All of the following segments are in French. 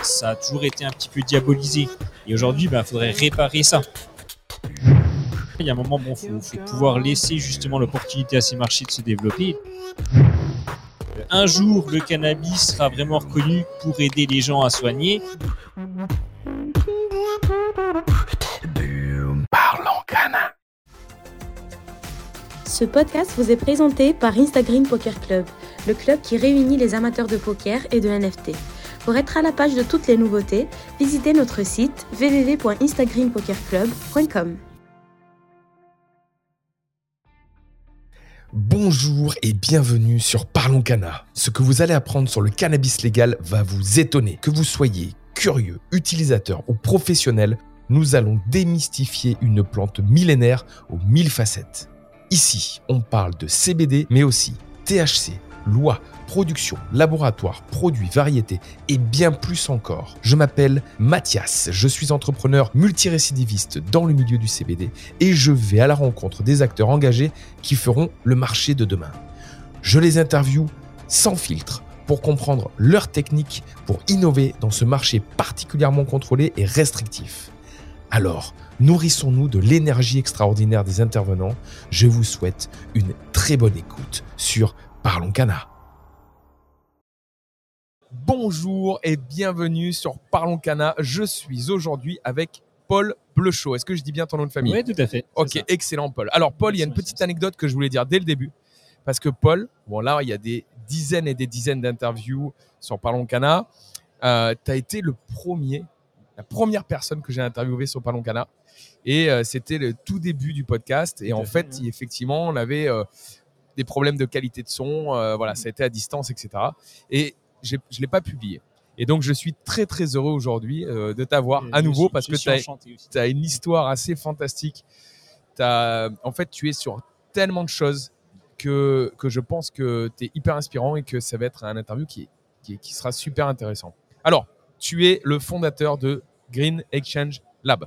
Ça a toujours été un petit peu diabolisé. Et aujourd'hui, il faudrait réparer ça. Il y a un moment, bon, faut, faut pouvoir laisser justement l'opportunité à ces marchés de se développer. Un jour, le cannabis sera vraiment reconnu pour aider les gens à soigner. Ce podcast vous est présenté par Instagram Poker Club, le club qui réunit les amateurs de poker et de NFT. Pour être à la page de toutes les nouveautés, visitez notre site www.instagrampokerclub.com. Bonjour et bienvenue sur Parlons Cana. Ce que vous allez apprendre sur le cannabis légal va vous étonner. Que vous soyez curieux, utilisateur ou professionnel, nous allons démystifier une plante millénaire aux mille facettes. Ici, on parle de CBD, mais aussi THC, loi, production, laboratoire, produits, variétés et bien plus encore. Je m'appelle Mathias, je suis entrepreneur multirécidiviste dans le milieu du CBD et je vais à la rencontre des acteurs engagés qui feront le marché de demain. Je les interviewe sans filtre pour comprendre leurs techniques pour innover dans ce marché particulièrement contrôlé et restrictif. Alors, nourrissons-nous de l'énergie extraordinaire des intervenants. Je vous souhaite une très bonne écoute sur Parlons Cana. Bonjour et bienvenue sur Parlons Cana. Je suis aujourd'hui avec Paul Bleuchot. Est-ce que je dis bien ton nom de famille? Oui, tout à fait. Ok, ça. excellent Paul. Alors Paul, il y a une petite anecdote que je voulais dire dès le début. Parce que Paul, bon là, il y a des dizaines et des dizaines d'interviews sur Parlons Cana. Euh, tu as été le premier, la première personne que j'ai interviewée sur Parlons Cana. Et euh, c'était le tout début du podcast. Et en fait, fait, ouais. effectivement, on avait euh, des problèmes de qualité de son. euh, voilà, ça a été à distance, etc. Et je ne l'ai pas publié. Et donc, je suis très, très heureux aujourd'hui de t'avoir à nouveau parce que tu as, as une histoire assez fantastique. T'as- en fait, tu es sur tellement de choses que, que je pense que tu es hyper inspirant et que ça va être un interview qui, qui, qui sera super intéressant. Alors, tu es le fondateur de Green Exchange Lab.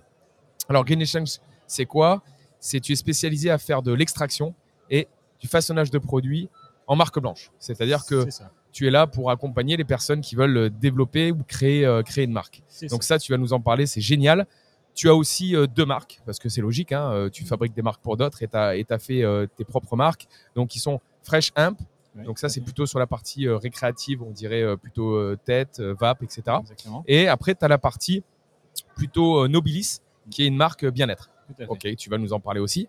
Alors, Green Exchange, c'est quoi? C'est tu es spécialisé à faire de l'extraction et du façonnage de produits en marque blanche. C'est-à-dire que tu es là pour accompagner les personnes qui veulent développer ou créer, euh, créer une marque. Donc ça. ça, tu vas nous en parler, c'est génial. Tu as aussi euh, deux marques, parce que c'est logique, hein, euh, tu fabriques des marques pour d'autres et tu as, fait euh, tes propres marques, donc qui sont Fresh Imp. Ouais, Donc ça, c'est plutôt sur la partie euh, récréative, on dirait euh, plutôt euh, tête, euh, vape, etc. Exactement. Et après, tu as la partie plutôt euh, Nobilis, qui est une marque euh, bien-être. Ok, tu vas nous en parler aussi.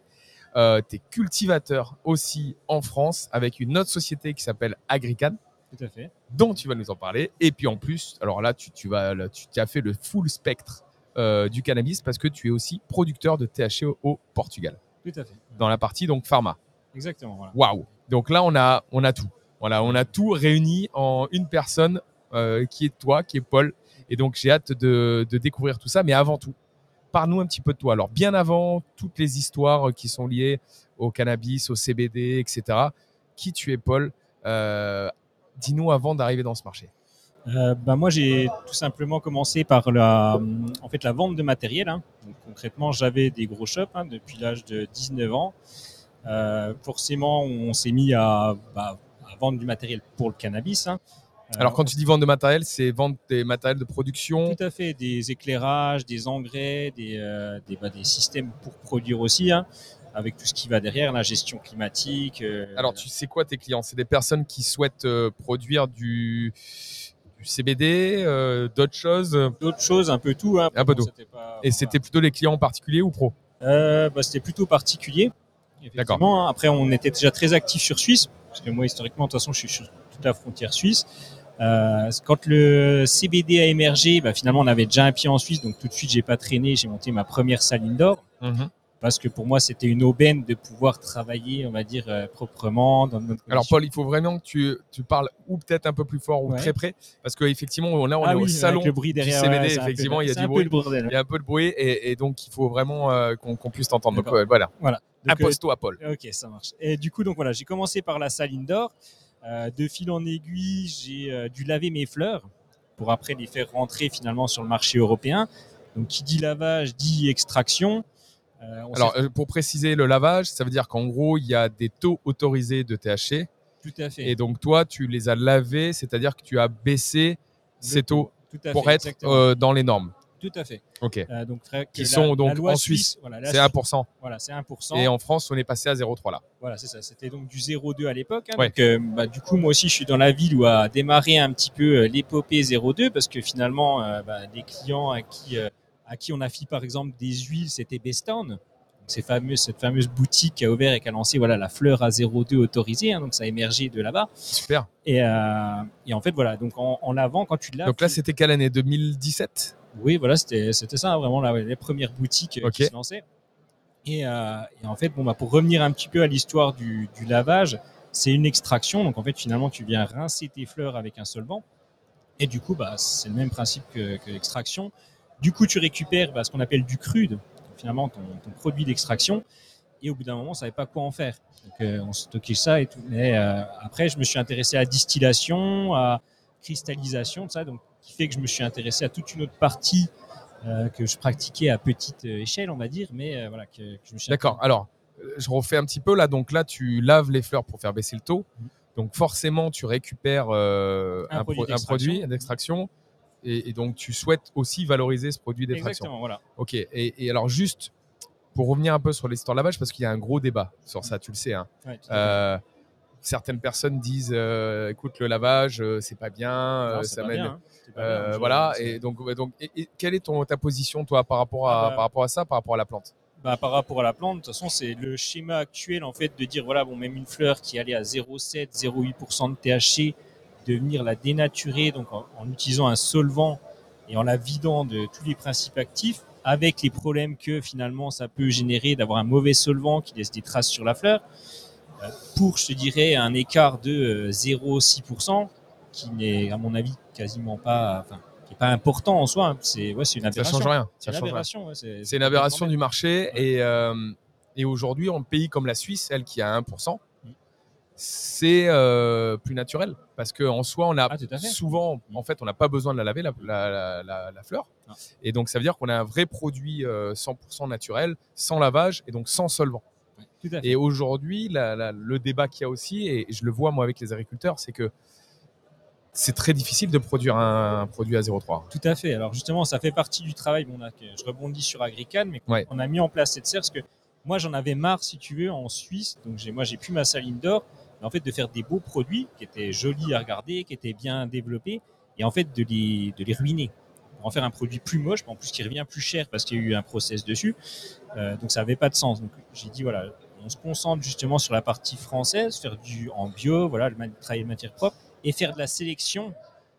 Euh, tu es cultivateur aussi en France avec une autre société qui s'appelle Agrican Tout à fait. dont tu vas nous en parler. Et puis en plus, alors là, tu, tu vas, là, tu, as fait le full spectre euh, du cannabis parce que tu es aussi producteur de THC au, au Portugal, Tout à fait. dans la partie donc pharma. Exactement. Voilà. Waouh Donc là, on a, on a tout. Voilà, on a tout réuni en une personne euh, qui est toi, qui est Paul. Et donc, j'ai hâte de, découvrir tout ça. Mais avant tout, parle-nous un petit peu de toi. Alors, bien avant toutes les histoires qui sont liées au cannabis, au CBD, etc. Qui tu es, Paul Euh, Dis-nous avant d'arriver dans ce marché. Euh, bah, moi, j'ai tout simplement commencé par la, en fait, la vente de matériel. hein. Donc, concrètement, j'avais des gros shops hein, depuis l'âge de 19 ans. Euh, forcément, on s'est mis à, bah, à vendre du matériel pour le cannabis. hein. Euh, Alors, quand tu dis vente de matériel, c'est vendre des matériels de production. Tout à fait, des éclairages, des engrais, des, euh, des, bah, des systèmes pour produire aussi, hein, avec tout ce qui va derrière, la gestion climatique. euh, Alors, tu sais quoi tes clients? C'est des personnes qui souhaitent euh, produire du, du CBD, d'autres choses? d'autres choses, un peu tout. hein. Un peu tout. pas- Et c'était plutôt les clients particuliers ou pro? Bah, c'était plutôt particulier. D'accord. Hein. Après, on était déjà très actif sur Suisse, parce que moi, historiquement, de toute façon, je suis sur toute la frontière suisse. Euh, quand le CBD a émergé, bah, finalement, on avait déjà un pied en Suisse, donc tout de suite, j'ai pas traîné, j'ai monté ma première salle indoor, parce que pour moi, c'était une aubaine de pouvoir travailler, on va dire, euh, proprement dans notre Alors Paul, il faut vraiment que tu, tu parles ou peut-être un peu plus fort ou Ouais. très près, parce qu'effectivement, là, on Ah est au salon le bruit derrière, du CBD, ouais, c'est un peu- effectivement, il y a du un peu bruit. bordel. Il y a un peu de bruit et, et donc il faut vraiment euh, qu'on puisse t'entendre. Voilà, Voilà. Impose-toi Paul. Ok, ça marche. Et du coup, donc voilà, j'ai commencé par la salle indoor. Euh, de fil en aiguille, j'ai euh, dû laver mes fleurs pour après les faire rentrer finalement sur le marché européen. Donc, qui dit lavage dit extraction. Euh, Alors, pour préciser le lavage, ça veut dire qu'en gros, il y a des taux autorisés de THC. tout à fait. Et donc, toi, tu les as lavés, c'est-à-dire que tu as baissé Le ces taux pour fait, être euh, dans les normes. Tout à fait. Ok. Euh, donc, très- Qui sont donc loi en Suisse. Voilà, C'est 1%. Voilà, c'est 1%. Et en France, on est passé à 0,3 là. Voilà, c'est ça. C'était donc du 0,2 à l'époque. hein. Ouais. Donc, euh, bah, du coup, moi aussi, je suis dans la ville où a démarré un petit peu euh, l'épopée 0,2 parce que finalement, euh, bah, des clients à qui, à qui on a fait par exemple des huiles, c'était Bestown. Ces fameuses, cette fameuse boutique qui a ouvert et qui a lancé voilà, la fleur à 0,2 autorisée. hein. donc, ça a émergé de là-bas. Super. Et, et en fait, voilà. Donc, en, en lavant, quand tu laves. Donc là, tu- c'était quelle année? 2017 oui, voilà, c'était ça, hein, vraiment la- les premières boutiques euh, qui se lançaient. Et, euh, et en fait, bon, bah, pour revenir un petit peu à l'histoire du, du lavage, c'est une extraction. Donc en fait, finalement, tu viens rincer tes fleurs avec un solvant. Et du coup, bah, c'est le même principe que, que l'extraction. Du coup, tu récupères bah, ce qu'on appelle du crude, finalement ton, ton produit d'extraction. Et au bout d'un moment, on savait pas quoi en faire. Donc euh, on stockait ça et tout. Mais euh, après, je me suis intéressé à la distillation, à cristallisation, tout ça. Donc qui fait que je me suis intéressé à toute une autre partie euh, que je pratiquais à petite euh, échelle, on va dire, mais euh, voilà, que, que je me suis D'accord. Alors, je refais un petit peu là. Donc là, tu laves les fleurs pour faire baisser le taux. Mhm. Donc forcément, tu récupères euh, Un un, produit pro- d'extraction. Et, et donc, tu souhaites aussi valoriser ce produit d'extraction. Exactement, voilà. Ok. Et, et alors, juste pour revenir un peu sur l'histoire de lavage, parce qu'il y a un gros débat sur ça, tu le sais. hein. Ouais, certaines personnes disent euh, écoute, le lavage, euh, c'est pas bien, euh, Non, ça pas mène. bien, hein. Pas bien. Voilà. Et donc, donc et- et quelle est ton, ta position, toi, par rapport, à, Ah bah- par rapport à ça, par rapport à la plante? Bah, par rapport à la plante, de toute façon, c'est le schéma actuel en fait de dire voilà, bon, même une fleur qui allait à 0,7, 0,8% de THC, de venir la dénaturer donc en, en utilisant un solvant et en la vidant de tous les principes actifs, avec les problèmes que finalement ça peut générer d'avoir un mauvais solvant qui laisse des traces sur la fleur, pour je te dirais un écart de euh, 0,6%, qui n'est à mon avis quasiment pas, enfin, qui est pas important en soi. hein. C'est ouais, c'est une Ça aberration. change rien. C'est Ça une aberration. ouais, une aberration du marché. Ouais. Et, euh, et aujourd'hui, en pays comme la Suisse, elle qui a 1%, Mm. c'est euh, plus naturel. Parce qu'en soi, on a Ah, souvent, Mm. en fait, on n'a pas besoin de la laver, la, la, la- la- la fleur. Non. Et donc, ça veut dire qu'on a un vrai produit euh, 100% naturel, sans lavage et donc sans solvant. Et aujourd'hui, le débat qu'il y a aussi, et je le vois moi avec les agriculteurs, c'est que c'est très difficile de produire un, produit à 0,3. Tout à fait. Alors justement, ça fait partie du travail. Bon, je rebondis sur Agrican, mais Ouais. on a mis en place cette serre parce que moi, j'en avais marre, si tu veux, en Suisse. Donc moi, j'ai plus ma saline d'or, mais en fait, de faire des beaux produits qui étaient jolis à regarder, qui étaient bien développés, et en fait de les, de les ruiner pour en faire un produit plus moche, mais en plus qui revient plus cher parce qu'il y a eu un process dessus. Euh, donc ça avait pas de sens. Donc j'ai dit voilà, on se concentre justement sur la partie française, faire du en bio, voilà, le travailler de matière propre et faire de la sélection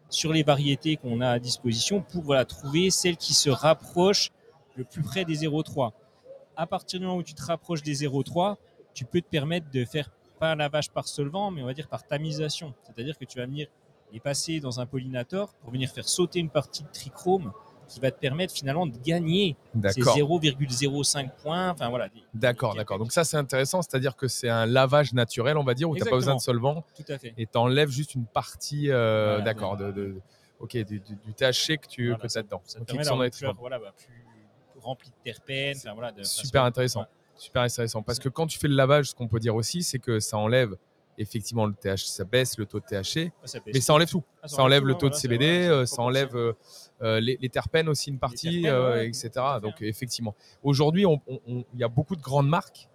sur les variétés qu'on a à disposition pour trouver celles qui se rapprochent le plus près des 0,3. À partir du moment où tu te rapproches des 0,3, tu peux te permettre de faire pas lavage par solvant, mais on va dire par tamisation. C'est-à-dire que tu vas venir les passer dans un pollinateur pour venir faire sauter une partie de trichrome qui va te permettre finalement de gagner ces D'accord. 0,05 points. Enfin voilà. D'accord, d'accord. Donc ça, c'est intéressant, c'est-à-dire que c'est un lavage naturel, on va dire, où tu n'as pas besoin de solvant Tout à fait. et tu enlèves juste une partie, euh, Voilà, d'accord, de- ok, du, du- du THC que tu Voilà, que as dedans. Ça te permet d'avoir une voilà, bah, plus remplie de terpènes. Enfin, voilà, de- Super intéressant. Ouais. Super intéressant. Parce que quand tu fais le lavage, ce qu'on peut dire aussi, c'est que ça enlève effectivement le THC, ça baisse le taux de THC, Ça baisse. mais ça enlève tout. Ah, Ça enlève tout, le taux de voilà, CBD, vrai, euh, ça enlève euh, euh, les, les terpènes aussi une partie, terpènes, ouais, etc. Donc effectivement, aujourd'hui, il y a beaucoup de grandes marques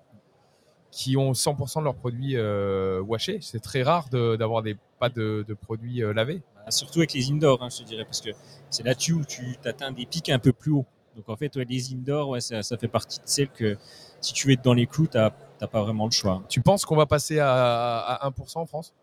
qui ont 100% de leurs produits euh, washés. C'est très rare de- d'avoir des pas de, de produits euh, lavés. Bah, Surtout avec les indoors, hein, je te dirais, parce que c'est là-dessus où tu atteins des pics un peu plus hauts. Donc en fait, ouais, les indoors, ouais, ça, ça fait partie de celles que si tu veux être dans les clous, tu n'as pas vraiment le choix. Tu penses qu'on va passer à, à 1% en France?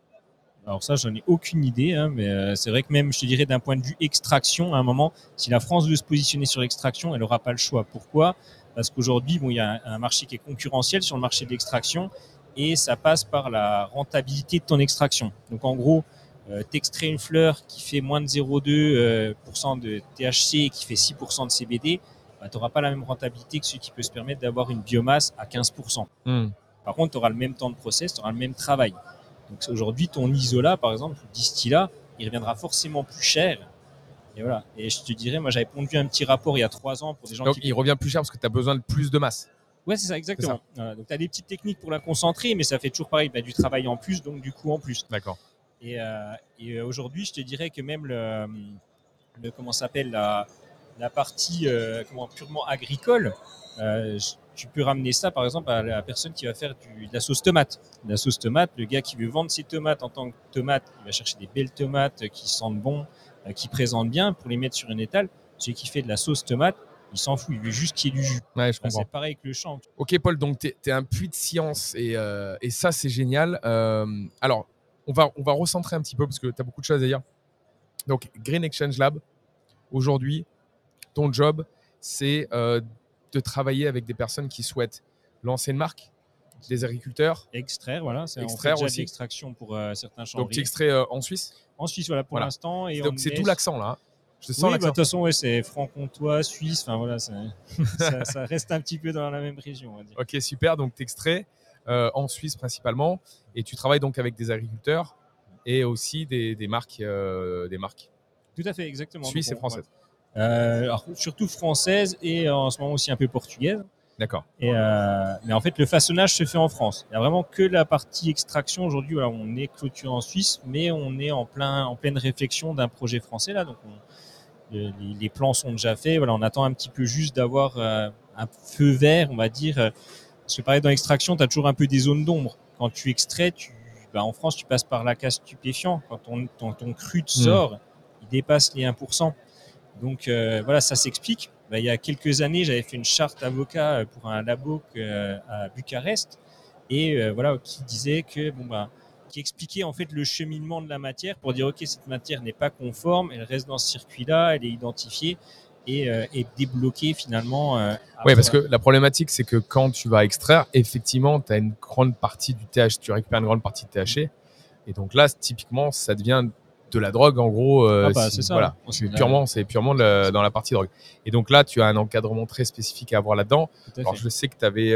Alors ça, j'en ai aucune idée, hein, mais euh, c'est vrai que même, je te dirais, d'un point de vue extraction, à un moment, si la France veut se positionner sur l'extraction, elle n'aura pas le choix. Pourquoi? Parce qu'aujourd'hui, bon, il y a un, un marché qui est concurrentiel sur le marché de l'extraction et ça passe par la rentabilité de ton extraction. Donc en gros, euh, t'extrais une fleur qui fait moins de 0,2% euh, pourcent de THC et qui fait 6% de CBD, bah, tu n'auras pas la même rentabilité que celui qui peut se permettre d'avoir une biomasse à 15%. Hmm. Par contre, tu auras le même temps de process, tu auras le même travail. Donc aujourd'hui, ton isola, par exemple, le distillat, il reviendra forcément plus cher. Et voilà. Et je te dirais, moi, j'avais pondu un petit rapport il y a trois ans pour des gens Donc qui. il revient plus cher parce que tu as besoin de plus de masse. Ouais, c'est ça, exactement. Voilà, donc, tu as des petites techniques pour la concentrer, mais ça fait toujours pareil, bah, du travail en plus, donc du coup en plus. D'accord. Et, euh, et euh, aujourd'hui, je te dirais que même le, le comment s'appelle la, la partie euh, comment purement agricole, je- tu peux ramener ça par exemple à la personne qui va faire du, de la sauce tomate. De la sauce tomate, le gars qui veut vendre ses tomates en tant que tomate, il va chercher des belles tomates qui sentent bon, qui présentent bien pour les mettre sur une étale. Celui qui fait de la sauce tomate, il s'en fout, il veut juste qu'il y ait du jus. Ouais, je Enfin, comprends. c'est pareil avec le champ. Ok, Paul, donc tu es, un puits de science et, euh, et ça, c'est génial. Euh, alors, on va, on va recentrer un petit peu parce que tu as beaucoup de choses à dire. Donc, Green Exchange Lab, aujourd'hui, ton job, c'est euh, de travailler avec des personnes qui souhaitent lancer une marque, des agriculteurs. Extraire, voilà, c'est on fait Extraire déjà aussi. de l'extraction pour euh, certains champs. Donc, tu extrais euh, en Suisse? En Suisse, voilà, pour Voilà. l'instant. Et Donc, on c'est tout l'accent là. hein. Je te sens Oui, bah, de l'accent. toute façon, ouais, c'est franc-comtois, suisse, enfin voilà, ça reste un petit peu dans la même région, on va dire. Ok, super. Donc, tu extrais euh, en Suisse principalement et tu travailles donc avec des agriculteurs et aussi des, des marques. euh, des marques. Tout à fait, exactement. Suisse et française. Euh, alors, surtout française et en ce moment aussi un peu portugaise. D'accord. Et, mais en fait, le façonnage se fait en France. Il n'y a vraiment que la partie extraction. Aujourd'hui, voilà, on est clôturé en Suisse, mais on est en, plein, en pleine réflexion d'un projet français. Là, donc on- le- les, plans sont déjà faits. Voilà, on attend un petit peu juste d'avoir un feu vert, on va dire. Parce que pareil, dans l'extraction, tu as toujours un peu des zones d'ombre. Quand tu extrais, tu, bah, en France, tu passes par la case stupéfiant. Quand ton, ton, ton cru te sort, il dépasse les 1%. Donc euh, voilà, ça s'explique. Bah, il y a quelques années, j'avais fait une charte avocat euh, pour un labo que- euh, à Bucarest et euh, voilà qui disait que bon bah qui expliquait en fait le cheminement de la matière pour dire ok cette matière n'est pas conforme, elle reste dans ce circuit-là, elle est identifiée et euh, est débloquée finalement. euh, Oui, parce que la problématique, c'est que quand tu vas extraire, effectivement, tu as une grande partie du TH, tu récupères une grande partie de THC. Et donc là, typiquement, ça devient de la drogue, en gros. euh, Ah bah, si- c'est ça. Voilà, On c'est purement, c'est purement le- dans la partie drogue. Et donc là, tu as un encadrement très spécifique à avoir là-dedans. Alors, fait. je sais que tu avais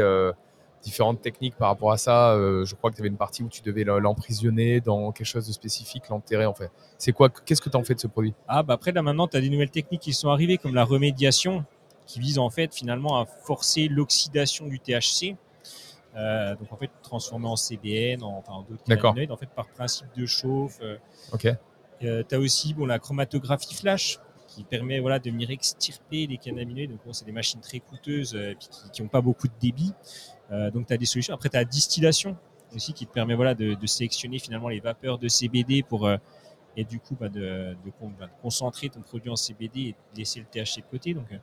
différentes techniques par rapport à ça. Euh, je crois que tu avais une partie où tu devais l'emprisonner dans quelque chose de spécifique, l'enterrer, en fait. C'est quoi Qu'est-ce que tu en fais de ce produit? Ah bah après là maintenant tu as des nouvelles techniques qui sont arrivées comme la remédiation qui vise en fait finalement à forcer l'oxydation du THC. Euh, donc en fait transformer en CBN, en, enfin en d'autres cannabinoïdes en fait par principe de chauffe. Euh, Ok. tu as aussi bon, la chromatographie flash qui permet voilà, de venir extirper les cannabinoïdes. Donc bon, c'est des machines très coûteuses euh, qui n'ont pas beaucoup de débit. Euh, donc tu as des solutions. Après tu as la distillation aussi qui te permet voilà, de, de sélectionner finalement les vapeurs de CBD pour euh, et du coup bah, de, de con- bah, de concentrer ton produit en CBD et de laisser le THC de côté. Donc, tu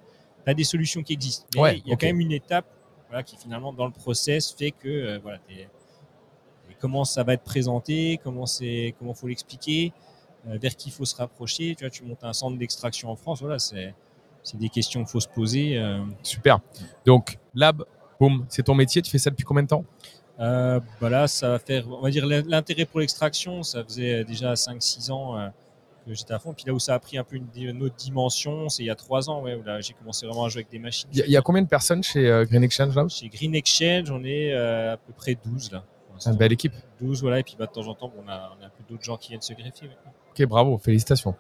as des solutions qui existent. Mais Ouais, il y a quand même une étape voilà, qui finalement dans le process fait que euh, voilà, comment ça va être présenté, comment comment faut l'expliquer, euh, vers qui il faut se rapprocher. Tu vois, tu montes un centre d'extraction en France, voilà, c'est, c'est des questions qu'il faut se poser. euh. Super. Donc, lab, boum, c'est ton métier. Tu fais ça depuis combien de temps? Euh, bah là, ça va faire, on va dire, l'intérêt pour l'extraction, ça faisait déjà 5-6 ans euh, que j'étais à fond. Puis là où ça a pris un peu une, une autre dimension, c'est il y a 3 ans, ouais, où là, j'ai commencé vraiment à jouer avec des machines. Il y, y a combien de personnes chez euh, Green Exchange là Chez Green Exchange, on est euh, à peu près 12 là. L'instant. Une belle équipe. 12, voilà, et puis bah, de temps en temps, on, a, on a un peu d'autres gens qui viennent se greffer. Ok, bravo, félicitations.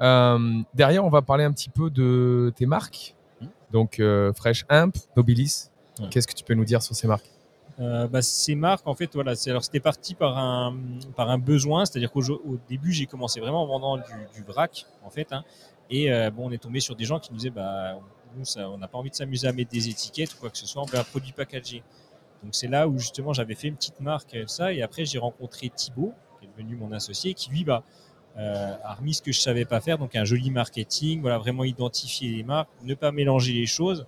Euh, derrière, on va parler un petit peu de tes marques. Mhm. Donc, euh, Fresh Imp, Nobilis. Ouais. Qu'est-ce que tu peux nous dire sur ces marques? Euh, bah, ces marques, en fait, voilà, c'est, alors c'était parti par un, par un besoin, c'est-à-dire qu'au au début, j'ai commencé vraiment en vendant du, du vrac, en fait, hein, et bon, on est tombé sur des gens qui nous disaient, bah, nous, ça, on n'a pas envie de s'amuser à mettre des étiquettes ou quoi que ce soit, on veut un produit packagé. Donc c'est là où justement j'avais fait une petite marque, euh, ça, et après j'ai rencontré Thibaut, qui est devenu mon associé, qui lui, bah, euh, a remis ce que je savais pas faire, donc un joli marketing, voilà, vraiment identifier les marques, ne pas mélanger les choses.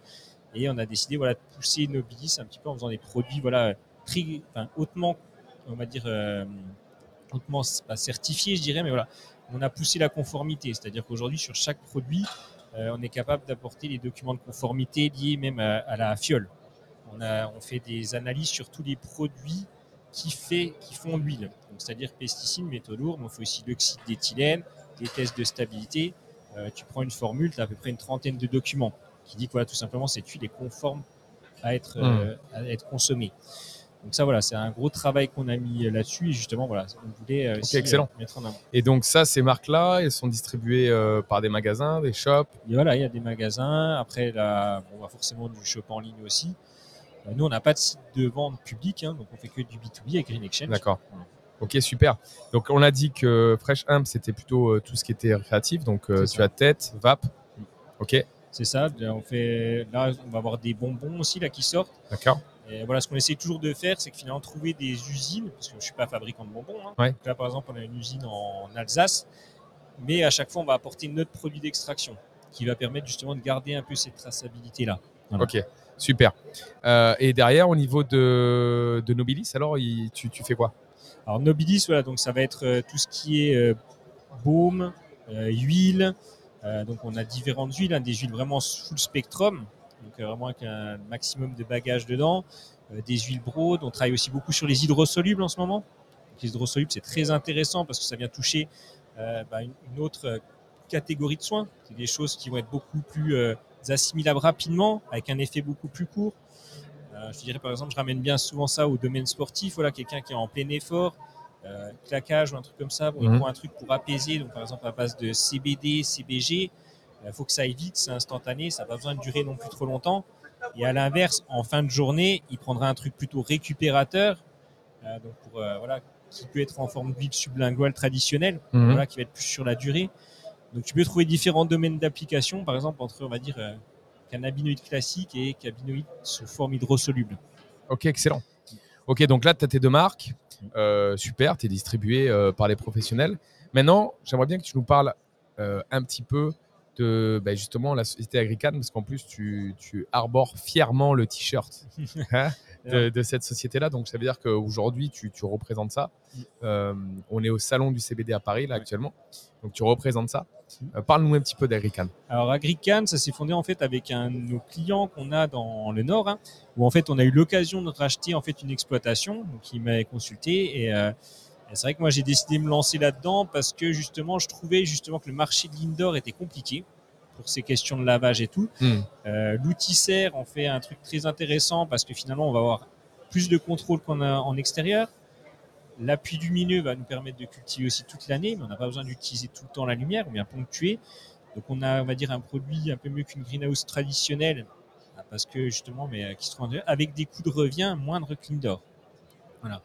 Et on a décidé voilà, de pousser Nobilis un petit peu en faisant des produits voilà, très, enfin, hautement, on va dire, euh, hautement pas certifiés, je dirais, mais voilà, on a poussé la conformité. C'est-à-dire qu'aujourd'hui, sur chaque produit, on est capable d'apporter les documents de conformité liés même à la fiole. On, a, on fait des analyses sur tous les produits qui, fait, qui font l'huile. C'est-à-dire pesticides, métaux lourds, mais on fait aussi l'oxyde d'éthylène, des tests de stabilité. Euh, tu prends une formule, tu as à peu près une trentaine de documents qui dit que voilà, tout simplement cette huile est conforme à être, euh, à être consommée. Donc ça voilà, c'est un gros travail qu'on a mis là-dessus et justement voilà, on voulait euh, excellent. euh, mettre en avant. Et donc, ça, ces marques-là, elles sont distribuées euh, par des magasins, des shops? Et voilà, il y a des magasins. Après, là, bon, bah, forcément du shop en ligne aussi. Euh, nous, on n'a pas de site de vente public, hein, donc on fait que du B2B avec Green Exchange. D'accord. Ok, super. Donc, on a dit que Fresh Hemp, c'était plutôt euh, tout ce qui était créatif. Donc, euh, tu ça. as tête, vape. Ok, C'est ça. Là, on fait, là, on va avoir des bonbons aussi là qui sortent. d'accord. Et voilà, ce qu'on essaie toujours de faire, c'est que finalement trouver des usines, parce que je suis pas fabricant de bonbons. hein. Ouais. Là, par exemple, on a une usine en Alsace, mais à chaque fois, on va apporter notre produit d'extraction, qui va permettre justement de garder un peu cette traçabilité là. Voilà. Ok, super. Euh, et derrière, au niveau de, Nobilis, alors, tu, fais quoi? Alors Nobilis, voilà, donc ça va être euh, tout ce qui est euh, baume, huile. Donc on a différentes huiles, hein, des huiles vraiment full spectrum, donc vraiment avec un maximum de bagages dedans. Des huiles broad. On travaille aussi beaucoup sur les hydrosolubles en ce moment. Les hydrosolubles, c'est très intéressant parce que ça vient toucher bah, une, une autre catégorie de soins. C'est des choses qui vont être beaucoup plus assimilables rapidement, avec un effet beaucoup plus court. Euh, je dirais par exemple, je ramène bien souvent ça au domaine sportif. Voilà, quelqu'un qui est en plein effort, euh, claquage ou un truc comme ça, bon, Mhm. il faut un truc pour apaiser. Donc par exemple à base de CBD, CBG, il faut que ça aille vite, c'est instantané, ça n'a pas besoin de durer non plus trop longtemps. Et à l'inverse, en fin de journée, il prendra un truc plutôt récupérateur, euh, donc pour, euh, voilà, qui peut être en forme d'huile sublinguale traditionnelle, Mhm. voilà, qui va être plus sur la durée. Donc tu peux trouver différents domaines d'application, par exemple entre, on va dire, euh, cannabinoïdes classiques et cannabinoïdes sous forme hydrosoluble. Ok, excellent. Ok, donc là, tu as tes deux marques. Euh, super, tu es distribué euh, par les professionnels. Maintenant, j'aimerais bien que tu nous parles euh, un petit peu de bah, justement la société Agricane, parce qu'en plus, tu, tu arbores fièrement le t-shirt hein, de, de cette société-là. Donc, ça veut dire qu'aujourd'hui, tu, tu représentes ça. Euh, on est au salon du CBD à Paris, là, Ouais. actuellement. Donc, tu représentes ça. Mhm. Euh, Parle-nous un petit peu d'Agricane. Alors Agrican, ça s'est fondé en fait avec un de nos clients qu'on a dans le Nord, hein, où en fait on a eu l'occasion de racheter en fait une exploitation, donc il m'avait consulté et, euh, et c'est vrai que moi j'ai décidé de me lancer là-dedans parce que justement je trouvais justement que le marché de l'indoor était compliqué pour ces questions de lavage et tout. Euh, L'outil serre en fait un truc très intéressant parce que finalement on va avoir plus de contrôle qu'on a en extérieur. L'appui lumineux va nous permettre de cultiver aussi toute l'année, mais on n'a pas besoin d'utiliser tout le temps la lumière, on vient ponctuer. Donc on a, on va dire, un produit un peu mieux qu'une greenhouse traditionnelle, parce que justement, mais euh, qui se rend avec des coûts de revient moindres que l'indoor. Voilà.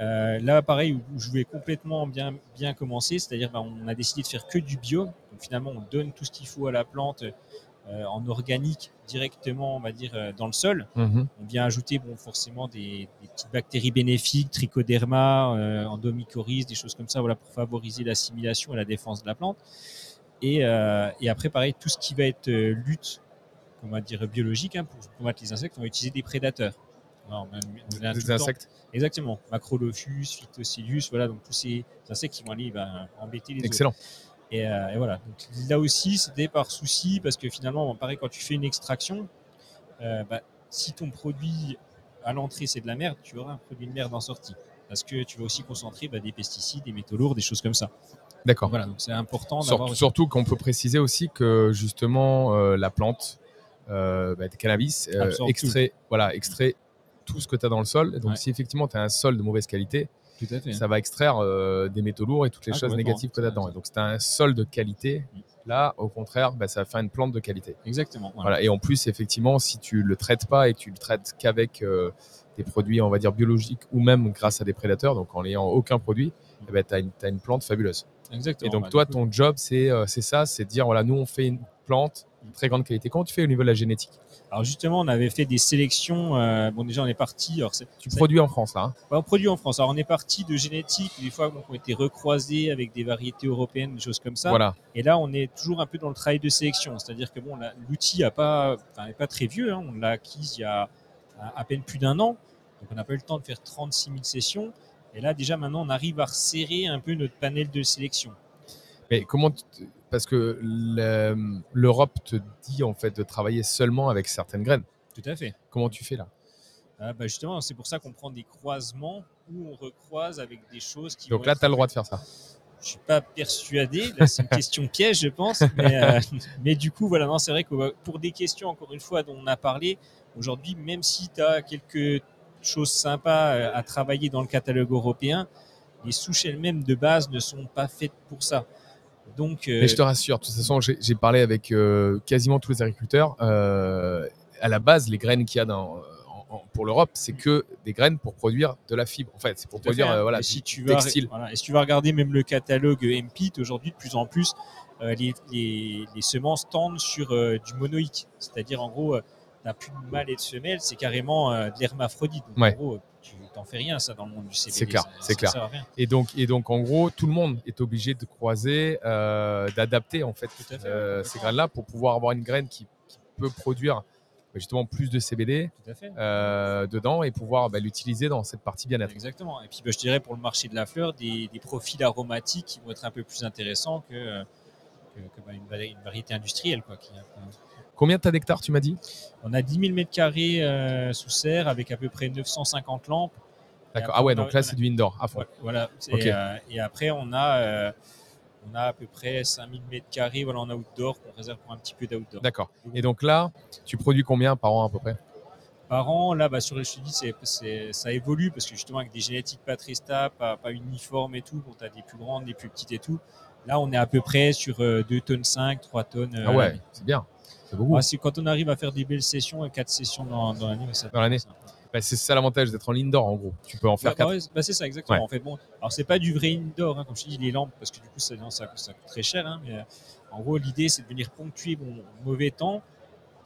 Euh, là, pareil, où je voulais complètement bien, bien commencer, c'est-à-dire bah, on a décidé de faire que du bio. Donc finalement, on donne tout ce qu'il faut à la plante euh, en organique directement, on va dire, euh, dans le sol. Mhm. On vient ajouter bon, forcément des, des petites bactéries bénéfiques, trichoderma, endomycorrhize, des choses comme ça, voilà, pour favoriser l'assimilation et la défense de la plante. Et, et après, pareil, tout ce qui va être lutte, on va dire biologique, hein, pour combattre les insectes, on va utiliser des prédateurs. Alors, on a- on a tout Des insectes. Exactement. Macrolophus, Phytocilius, voilà, donc tous ces insectes qui vont aller bah, embêter les autres. Excellent. Et, euh, et voilà. Donc là aussi, c'était par souci parce que finalement, pareil, quand tu fais une extraction, euh, bah, si ton produit à l'entrée c'est de la merde, tu auras un produit de merde en sortie. Parce que tu vas aussi concentrer bah, des pesticides, des métaux lourds, des choses comme ça. D'accord. Voilà, donc c'est important d'avoir. surtout qu'on peut préciser aussi que justement euh, la plante euh, bah, de cannabis euh, extrait, voilà, extrait tout ce que tu as dans le sol. Donc Ouais. si effectivement tu as un sol de mauvaise qualité, ça va extraire euh, des métaux lourds et toutes les Ah, choses négatives que tu as dedans. Et donc si tu as un sol de qualité, Mm. là au contraire, bah, ça va faire une plante de qualité. Exactement. voilà. Voilà. Et en plus, effectivement, si tu le traites pas et que tu le traites qu'avec euh, des produits, on va dire, biologiques ou même grâce à des prédateurs, donc en n'ayant aucun produit, eh ben, tu as, une plante fabuleuse. Exactement. Et donc, Bah, toi, ton job, c'est euh, c'est ça, c'est de dire, voilà, nous, on fait une plante très grande qualité. Comment tu fais au niveau de la génétique? Alors justement, on avait fait des sélections. euh, bon, déjà, on est parti. Alors, Tu produis en France, là hein? Bah, on produit en France. Alors, on est parti de génétiques, des fois, qui ont été recroisées avec des variétés européennes, des choses comme ça. Voilà. Et là, on est toujours un peu dans le travail de sélection. C'est-à-dire que bon, l'outil n'est pas, enfin, n'est pas très vieux. hein. On l'a acquis il y a à, peine plus d'un an. Donc, on n'a pas eu le temps de faire 36 000 sessions. Et là, déjà, maintenant, on arrive à resserrer un peu notre panel de sélection. Mais comment Parce que le- l'Europe te dit, en fait, de travailler seulement avec certaines graines. Tout à fait. Comment tu fais là? Ah, bah, justement, c'est pour ça qu'on prend des croisements où on recroise avec des choses qui Donc là, tu as le droit de faire ça. Je suis pas persuadé. C'est une question piège, je pense. Mais, euh, mais du coup, voilà, non, c'est vrai que euh, pour des questions, encore une fois, dont on a parlé, aujourd'hui, même si tu as quelques choses sympas euh, à travailler dans le catalogue européen, les souches elles-mêmes de base ne sont pas faites pour ça. Donc, euh, Mais je te rassure, de toute façon, j'ai parlé avec euh, quasiment tous les agriculteurs. Euh, à la base, les graines qu'il y a dans, pour l'Europe, c'est que des graines pour produire de la fibre. En fait, c'est pour Tout produire fait, euh, voilà, Et si tu vas, textile. voilà. Et si tu vas regarder même le catalogue MPIT, aujourd'hui, de plus en plus, euh, les, les- les semences tendent sur euh, du monoïque. C'est-à-dire, en gros, tu n'as plus de mâle et de femelle, c'est carrément de l'hermaphrodite. Donc, Ouais. en gros, tu t'en fais rien, ça, dans le monde du CBD. C'est clair, ça- c'est ça clair. rien. Et donc, et donc, en gros, tout le monde est obligé de croiser, euh, d'adapter en fait euh, ces graines-là pour pouvoir avoir une graine qui, qui peut produire bah, justement plus de CBD euh, dedans et pouvoir bah, l'utiliser dans cette partie bien-être. Exactement. Et puis, bah, je dirais pour le marché de la fleur, des, des profils aromatiques qui vont être un peu plus intéressants que, que, que, bah, une, vari- une variété industrielle. Quoi, qui Combien as d'hectares, tu m'as dit? On a 10 000 mètres carrés euh, sous serre avec à peu près 950 lampes. D'accord. Ah ouais, donc là, on a- c'est du indoor à fond. Ouais, voilà. Euh, et après, on a, euh, on a à peu près 5000 mètres carrés voilà, en outdoor qu'on réserve pour un petit peu d'outdoor. D'accord. Et donc là, tu produis combien par an à peu près? Par an, là, bah, sur les c'est, c'est- ça évolue parce que justement, avec des génétiques pas très stables, pas, pas uniformes et tout, bon, tu as des plus grandes, des plus petites et tout. Là, on est à peu près sur euh, 2 tonnes 5, 3 tonnes. euh, Ah ouais, c'est bien. C'est beaucoup. Quand on arrive à faire des belles sessions, 4 sessions dans, dans l'année. ça- Dans l'année. ça- Bah, c'est ça l'avantage d'être en indoor en gros. Tu peux en faire Bah, bah quatre. ouais, bah, c'est ça, exactement. Ouais. En fait, bon, alors c'est pas du vrai indoor, hein, comme je te dis, les lampes, parce que du coup, ça, ça, ça coûte très cher. hein, mais euh, en gros, l'idée, c'est de venir ponctuer bon, mauvais temps.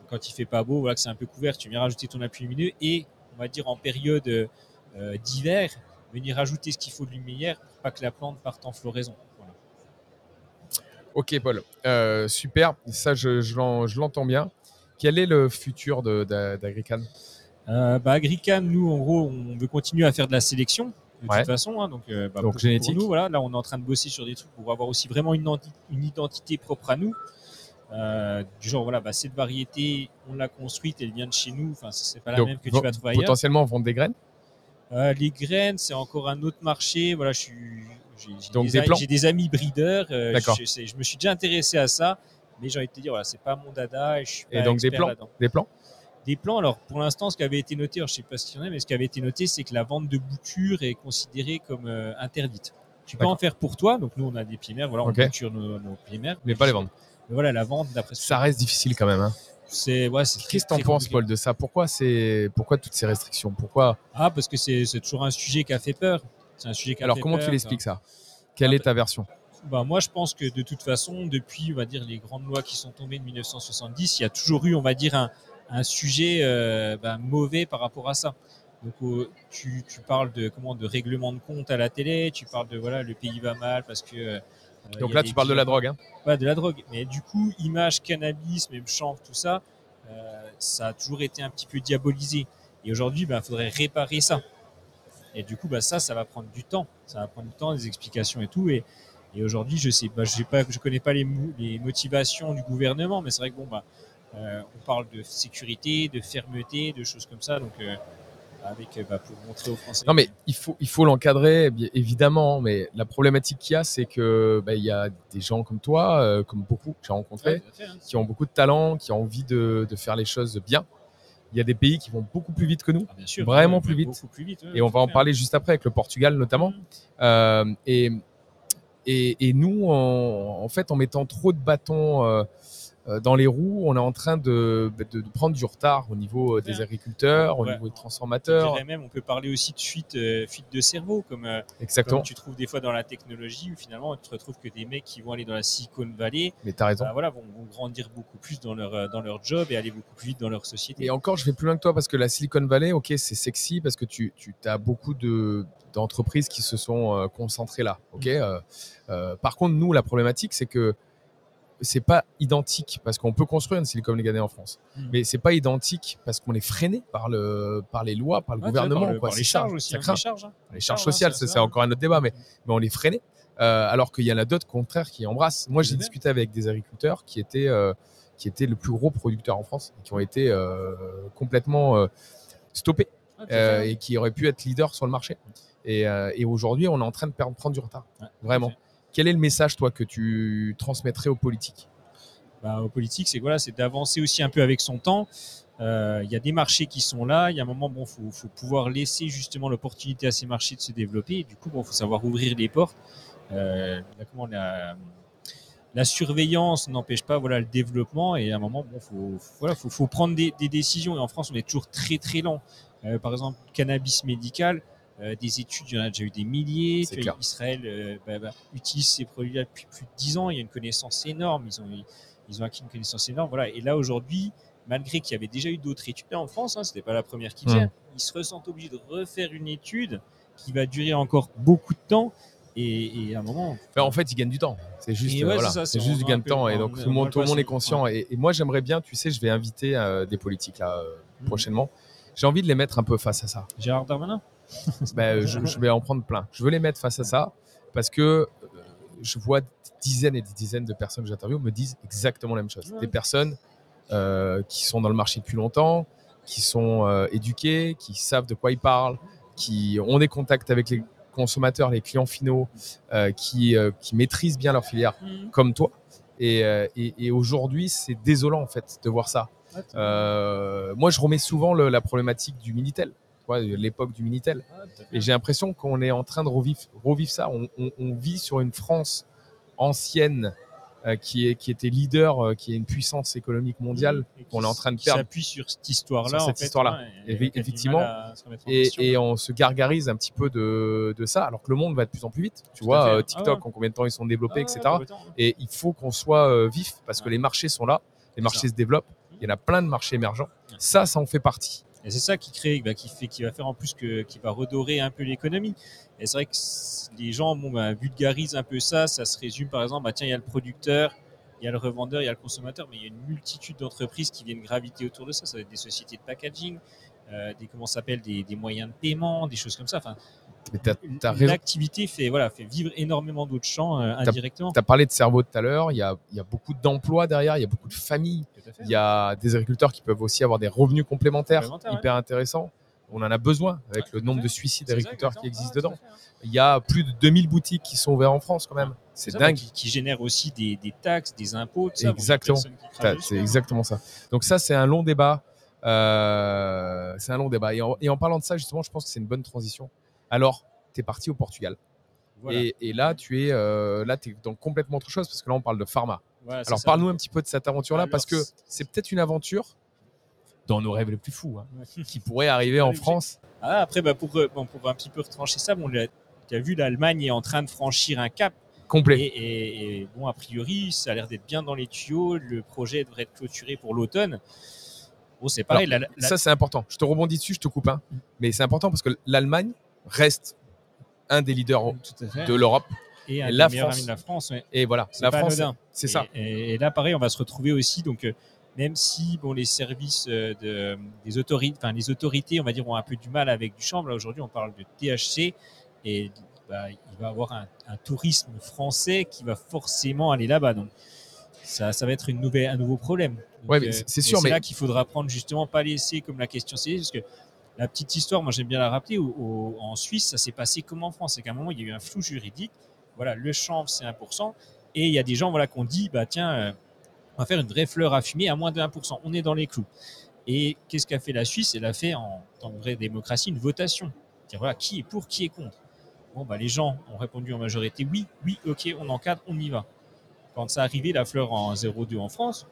Quand il fait pas beau, voilà, que c'est un peu couvert, tu viens rajouter ton appui lumineux et on va dire en période euh, d'hiver, venir rajouter ce qu'il faut de lumière pour pas que la plante parte en floraison. Ok, Paul. Euh, super. Ça, je, je l'en- je l'entends bien. Quel est le futur d'Agrican? Euh, bah, Agrican, nous, en gros, on veut continuer à faire de la sélection de Ouais. toute façon. hein, donc, euh, bah, Donc, pour- génétique. Pour nous, voilà, là, on est en train de bosser sur des trucs pour avoir aussi vraiment une, identi- une identité propre à nous. Euh, du genre, voilà, bah, cette variété, on l'a construite, elle vient de chez nous. Enfin, c'est pas la Donc, même que tu vas trouver ailleurs. Potentiellement vendre des graines? Euh, les graines, c'est encore un autre marché. Voilà, je suis. J'ai des, des amis breeders. euh, D'accord. Je, je me suis déjà intéressé à ça, mais j'ai envie de te dire, voilà, c'est pas mon dada. Et, je suis Et pas donc, des là-dedans. Des plants Des plans, alors pour l'instant, ce qui avait été noté, alors, je sais pas ce qu'il y en a, mais ce qui avait été noté, c'est que la vente de bouture est considérée comme euh, interdite. Tu peux en faire pour toi, donc nous on a des primaires, voilà, on Ok. bouture nos, nos primaires. Mais pas les vendre. Mais voilà, la vente, d'après ce Ça reste difficile quand même. hein. c'est ouais, Qu'est-ce que t'en très penses. Paul, de ça? Pourquoi c'est pourquoi toutes ces restrictions? Pourquoi Ah, parce que c'est toujours un sujet qui a fait peur. C'est un sujet qui a Alors, comment peur, tu l'expliques ça Quelle Ah, est ta version? Bah, moi, je pense que de toute façon, depuis, on va dire, les grandes lois qui sont tombées de 1970, il y a toujours eu, on va dire, un, un sujet euh, bah, mauvais par rapport à ça. Donc, euh, tu, tu parles de comment de règlement de compte à la télé, tu parles de voilà, le pays va mal parce que. euh, Donc là, tu parles de la drogue. hein? De la drogue. Mais du coup, image, cannabis, même chanvre, tout ça, euh, ça a toujours été un petit peu diabolisé. Et aujourd'hui, il faudrait réparer ça. Et du coup, bah, ça, ça va prendre du temps. Ça va prendre du temps, des explications et tout. Et, et aujourd'hui, je sais, bah, je je connais pas les, motivations du gouvernement, mais c'est vrai que bon, bah, euh, on parle de sécurité, de fermeté, de choses comme ça. Donc, euh, avec, euh, bah, pour montrer aux Français. Non, mais il faut il faut l'encadrer, évidemment. Mais la problématique qu'il y a, c'est que bah, il y a des gens comme toi, euh, comme beaucoup que j'ai rencontrés, Ouais, hein. qui ont beaucoup de talent, qui ont envie de, de faire les choses bien. Il y a des pays qui vont beaucoup plus vite que nous. Ah, bien sûr, vraiment plus vite. beaucoup plus vite. ouais, Et on va en parler juste après avec le Portugal notamment. Euh, et, et, et nous, en, en fait, en mettant trop de bâtons euh, dans les roues, on est en train de, de, de prendre du retard au niveau euh, des agriculteurs, au Ouais. niveau des transformateurs. même, on peut parler aussi de fuite, euh, fuite de cerveau, comme, euh, Exactement. comme tu trouves des fois dans la technologie, où finalement tu te retrouves que des mecs qui vont aller dans la Silicon Valley, Mais as raison. bah, voilà, vont, vont grandir beaucoup plus dans leur, euh, dans leur job et aller beaucoup plus vite dans leur société. Et encore, je vais plus loin que toi parce que la Silicon Valley, ok, c'est sexy parce que tu, tu as beaucoup de d'entreprises qui se sont euh, concentrées là. Ok. Mm. Euh, euh, par contre, nous, la problématique, c'est que c'est pas identique parce qu'on peut construire une Silicon Valley en France, Mm. mais c'est pas identique parce qu'on est freiné par le par les lois, par le Ouais, gouvernement, par, le- quoi. par les charges aussi. hein, les charges, hein. les charges charges, sociales, hein, ça, c'est encore un autre débat, mais, mais on les freinait. Euh, alors qu'il y en a d'autres, au contraire, qui embrassent. Moi, j'ai discuté avec des agriculteurs qui étaient, euh, qui étaient le plus gros producteur en France et qui ont été euh, complètement stoppés fait. et qui auraient pu être leaders sur le marché. Et, et aujourd'hui, on est en train de prendre du retard. Ouais, Vraiment. Quel est le message, toi, que tu transmettrais aux politiques? Bah, aux politiques, c'est voilà, c'est d'avancer aussi un peu avec son temps. Euh, Il y a des marchés qui sont là. Il y a un moment, bon, faut, faut pouvoir laisser justement l'opportunité à ces marchés de se développer. Du coup, bon, faut savoir ouvrir les portes. Euh, là, comment la surveillance n'empêche pas voilà le développement et à un moment bon faut voilà faut, prendre des, des décisions et en France on est toujours très très lent Euh, par exemple cannabis médical euh, des études il y en a déjà eu des milliers Tu vois. Israël euh, bah, bah, utilise ces produits là depuis plus de 10 ans il y a une connaissance énorme ils ont ils ont acquis une connaissance énorme voilà et là aujourd'hui malgré qu'il y avait déjà eu d'autres études là en France hein, c'était pas la première qui faisait Mm. ils se ressentent obligés de refaire une étude qui va durer encore beaucoup de temps et, et à un moment Enfin, en fait, ils gagnent du temps. C'est juste, ouais, voilà, c'est ça, c'est c'est- juste on du gain de temps et on- donc on tout le monde, va tout le le monde est conscient. Et, et moi, j'aimerais bien, tu sais, je vais inviter euh, des politiques là Mhm. prochainement. J'ai envie de les mettre un peu face à ça. Gérard Darmanin? Ben, je, je vais en prendre plein. Je veux les mettre face à ça parce que euh, je vois des dizaines et des dizaines de personnes que j'interviewe me disent exactement la même chose. Des personnes euh, qui sont dans le marché depuis longtemps, qui sont euh, éduquées, qui savent de quoi ils parlent, qui ont des contacts avec les consommateurs, les clients finaux, euh, qui, qui maîtrisent bien leur filière comme toi. Et, et- et aujourd'hui, c'est désolant en fait de voir ça. Moi, je remets souvent le- la problématique du Minitel, l'époque du Minitel. Et j'ai l'impression qu'on est en train de revivre, revivre ça. On, on- on vit sur une France ancienne euh, qui, est, qui était leader, euh, qui est une puissance économique mondiale. Qu'on est en train de qui perdre. s'appuie sur cette histoire-là. Cette histoire-là. ouais, effectivement. Et, on se gargarise un petit peu de, de ça, alors que le monde va de plus en plus vite. Tu Tout vois, euh, Ah TikTok, ouais. en combien de temps ils sont développés, Ah, etc. Et il faut qu'on soit vif parce que les marchés sont là, les marchés ça. se développent. Il y en a plein de marchés émergents. Ça, ça en fait partie. Et c'est ça qui crée, bah, qui fait, qui va faire en plus que, qui va redorer un peu l'économie. Et c'est vrai que les gens, bon, bah, vulgarisent un peu ça. Ça se résume par exemple, bah, tiens, il y a le producteur, il y a le revendeur, il y a le consommateur, mais il y a une multitude d'entreprises qui viennent graviter autour de ça. Ça va être des sociétés de packaging, euh, des comment s'appelle, des, des moyens de paiement, des choses comme ça. L'activité fait, voilà, fait vivre énormément d'autres champs euh, indirectement. Tu as parlé de cerveau tout à l'heure. Il y a, il y a beaucoup d'emplois derrière, il y a beaucoup de familles. Il y a des agriculteurs qui peuvent aussi avoir des revenus complémentaires Complémentaires, ouais. hyper intéressants. On en a besoin avec Ouais, le nombre de suicides d'agriculteurs qui existent Ouais, dedans. Il y a plus de 2000 boutiques qui sont ouvertes en France quand même. C'est dingue. Qui, qui génère aussi des, des taxes, des impôts, tout ça. Exactement. C'est exactement ça. Donc ça, c'est un long débat. Euh, c'est un long débat. Et en, et en parlant de ça, justement, je pense que c'est une bonne transition. Alors, tu es parti au Portugal. Voilà. Et, et là, tu es, euh, là, es dans complètement autre chose parce que là, on parle de pharma. Alors, parle-nous un petit peu de cette aventure-là parce que c'est- peut-être une aventure dans nos rêves les plus fous hein, Ouais. qui pourrait arriver en France. Ah, après, bah, pour, euh, bon, pour un petit peu retrancher ça, bon, tu as vu, l'Allemagne est en train de franchir un cap. Complet. Et, et- et, bon, a priori, ça a l'air d'être bien dans les tuyaux. Le projet devrait être clôturé pour l'automne. Bon, c'est pareil. la- la- Ça, c'est important. Je te rebondis dessus, je te coupe. hein. Mais c'est important parce que l'Allemagne reste un des leaders de l'Europe. et un et la France. de la France. ouais. Et voilà, C'est la pas France, c'est ça. Et, et là, pareil, on va se retrouver aussi. Donc, euh, même si bon, les services euh, de, des autorités, enfin les autorités, on va dire, ont un peu du mal avec du chanvre. Là, aujourd'hui, on parle de THC et bah, il va y avoir un, un tourisme français qui va forcément aller là-bas. Donc, ça, ça va être une nouvelle, un nouveau problème. Euh, Ouais, mais c'est- c'est sûr, C'est mais- là qu'il faudra prendre justement pas laisser comme la question c'est parce que la petite histoire, moi j'aime bien la rappeler, en Suisse, ça s'est passé comme en France. C'est qu'à un moment, il y a eu un flou juridique. Voilà, le chanvre, c'est 1%. Et il y a des gens voilà, qui ont dit, bah, tiens, euh, on va faire une vraie fleur à fumer à moins de 1%. On est dans les clous. Et qu'est-ce qu'a fait la Suisse? Elle a fait, en tant que vraie démocratie, une votation. Dire, voilà, qui est pour, qui est contre? Bon, bah, les gens ont répondu en majorité oui, oui, ok, on encadre, on y va. Quand ça arrivé, la fleur en 0,2 en France,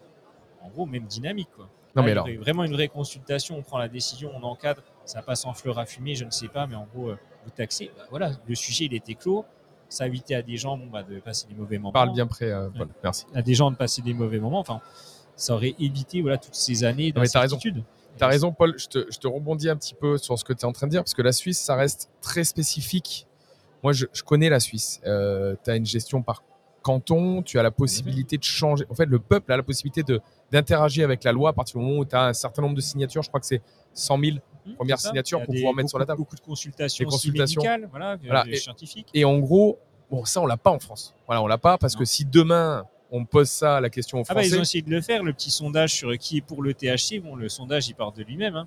en gros, même dynamique. Quoi. Non, Là, mais alors, vraiment une vraie consultation, on prend la décision, on encadre, ça passe en fleur à fumer, je ne sais pas, mais en gros, euh, vous taxez. Bah, voilà, le sujet, il était clos. Ça a évité à des gens bon, bah, de passer des mauvais moments. parle bien près, euh, Paul. Ouais. Merci. À des gens de passer des mauvais moments. Enfin, ça aurait évité voilà, toutes ces années d'incertitude. Tu as raison, Paul. Je te, je te rebondis un petit peu sur ce que tu es en train de dire, parce que la Suisse, ça reste très spécifique. Moi, je, je connais la Suisse. tu as une gestion par canton, tu as la possibilité de changer. En fait, le peuple a la possibilité d'interagir avec la loi à partir du moment où tu as un certain nombre de signatures. Je crois que c'est 100 000. Hum, Première ça. signature y pour pouvoir mettre sur la table. Beaucoup de consultations, Des consultations. médicales, voilà, Voilà, des et- scientifiques. Et en gros, bon, ça, on l'a pas en France. Voilà, on l'a pas parce Non. que si demain, on pose ça, la question aux Ah bah, Français, ils ont essayé de le faire, le petit sondage sur qui est pour le THC. Bon, le sondage, il part de lui-même. Hein.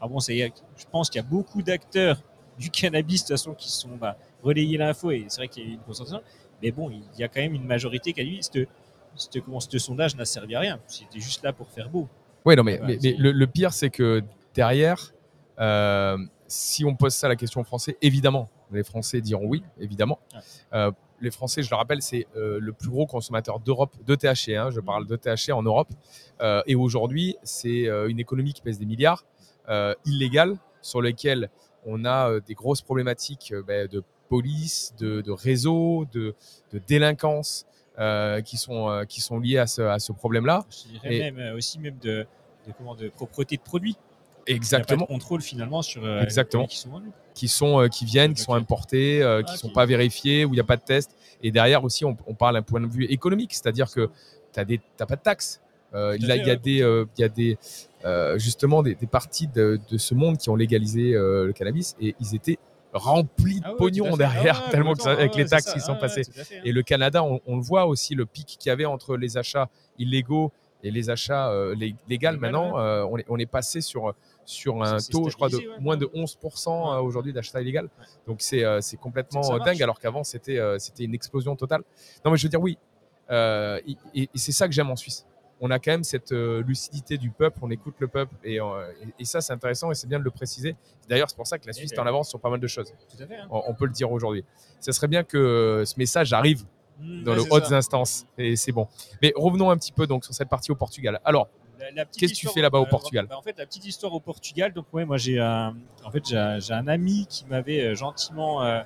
Ah bon, c'est- je pense qu'il y a beaucoup d'acteurs du cannabis, de toute façon, qui sont bah, relayés l'info. Et c'est vrai qu'il y a une concentration. Mais bon, il y a quand même une majorité qui a dit ce ce- sondage n'a servi à rien. C'était juste là pour faire beau. Oui, non, mais, mais- c'est- mais le, le pire, c'est que derrière, euh, si on pose ça à la question aux Français, évidemment, les Français diront oui, évidemment. Ouais. Euh, les Français, je le rappelle, c'est euh, le plus gros consommateur d'Europe de THC. hein, je parle de THC en Europe. Euh, et aujourd'hui, c'est euh, une économie qui pèse des milliards, euh, illégale, sur lesquelles on a euh, des grosses problématiques euh, ben, de police, de, de réseau, de, de délinquance euh, qui, sont, euh, qui sont liées à ce, à ce problème-là. Je dirais Et- même euh, aussi même de, de, comment, de propreté de produits. Il n'y a pas Exactement. de contrôle finalement sur euh, Exactement. les produits qui sont vendus. qui sont euh, qui viennent, qui sont importés, euh, qui Ah, sont pas vérifiés, où il n'y a pas de test. Et derrière aussi, on, on parle d'un point de vue économique, c'est-à-dire que tu n'as pas de taxes. Là, il y a des, y a des justement des, des parties de, de ce monde qui ont légalisé le cannabis et ils étaient remplis de Ah ouais, pognon derrière, Ah ouais, tellement que ça- avec les taxes qui sont passées. fait, hein. Et le Canada, on, on le voit aussi, le pic qu'il y avait entre les achats illégaux et les achats euh, lég- légaux. Maintenant, euh, on, est, on est passé sur, sur un taux, je crois, de moins de 11% euh, aujourd'hui d'achats illégal. Donc c'est euh, complètement euh, dingue, alors qu'avant, c'était une explosion totale. Non, mais je veux dire, oui. Et c'est ça que j'aime en Suisse. On a quand même cette lucidité du peuple, on écoute le peuple, et, et, ça, c'est intéressant et c'est bien de le préciser. D'ailleurs, c'est pour ça que la Suisse est en avance sur pas mal de choses. Tout à fait. hein. On, on peut le dire aujourd'hui. Ce serait bien que ce message arrive Mmh, dans les hautes ça. instances, et c'est bon. Mais revenons un petit peu donc sur cette partie au Portugal. Alors, Qu'est-ce que tu fais là-bas au Portugal bah, En fait, la petite histoire au Portugal. Donc, ouais, moi, j'ai un, en fait, j'ai un, ami qui m'avait euh, gentiment, euh,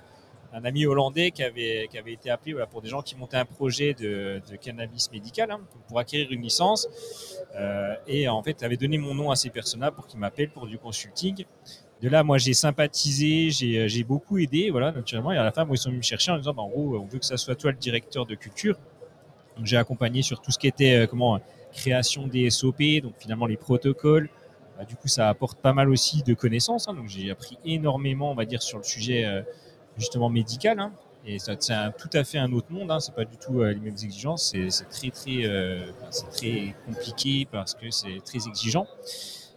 un ami hollandais qui avait, qui avait été appelé voilà, pour des gens qui montaient un projet de, de cannabis médical hein, pour acquérir une licence. Euh, et en fait, avait donné mon nom à ces personnes-là pour qu'ils m'appellent pour du consulting. De là, moi, j'ai sympathisé, j'ai, j'ai beaucoup aidé, voilà, naturellement. Et à la fin, moi, ils sont venus me chercher en disant, bah, en gros, on veut que ça soit toi le directeur de culture. Donc, j'ai accompagné sur tout ce qui était, euh, comment, création des SOP, donc finalement les protocoles. Bah, du coup, ça apporte pas mal aussi de connaissances. hein. donc, j'ai appris énormément, on va dire, sur le sujet euh, justement médical. hein. et ça, c'est tout à fait un autre monde. Hein. C'est pas du tout euh, les mêmes exigences. C'est, très, euh, c'est très compliqué parce que c'est très exigeant.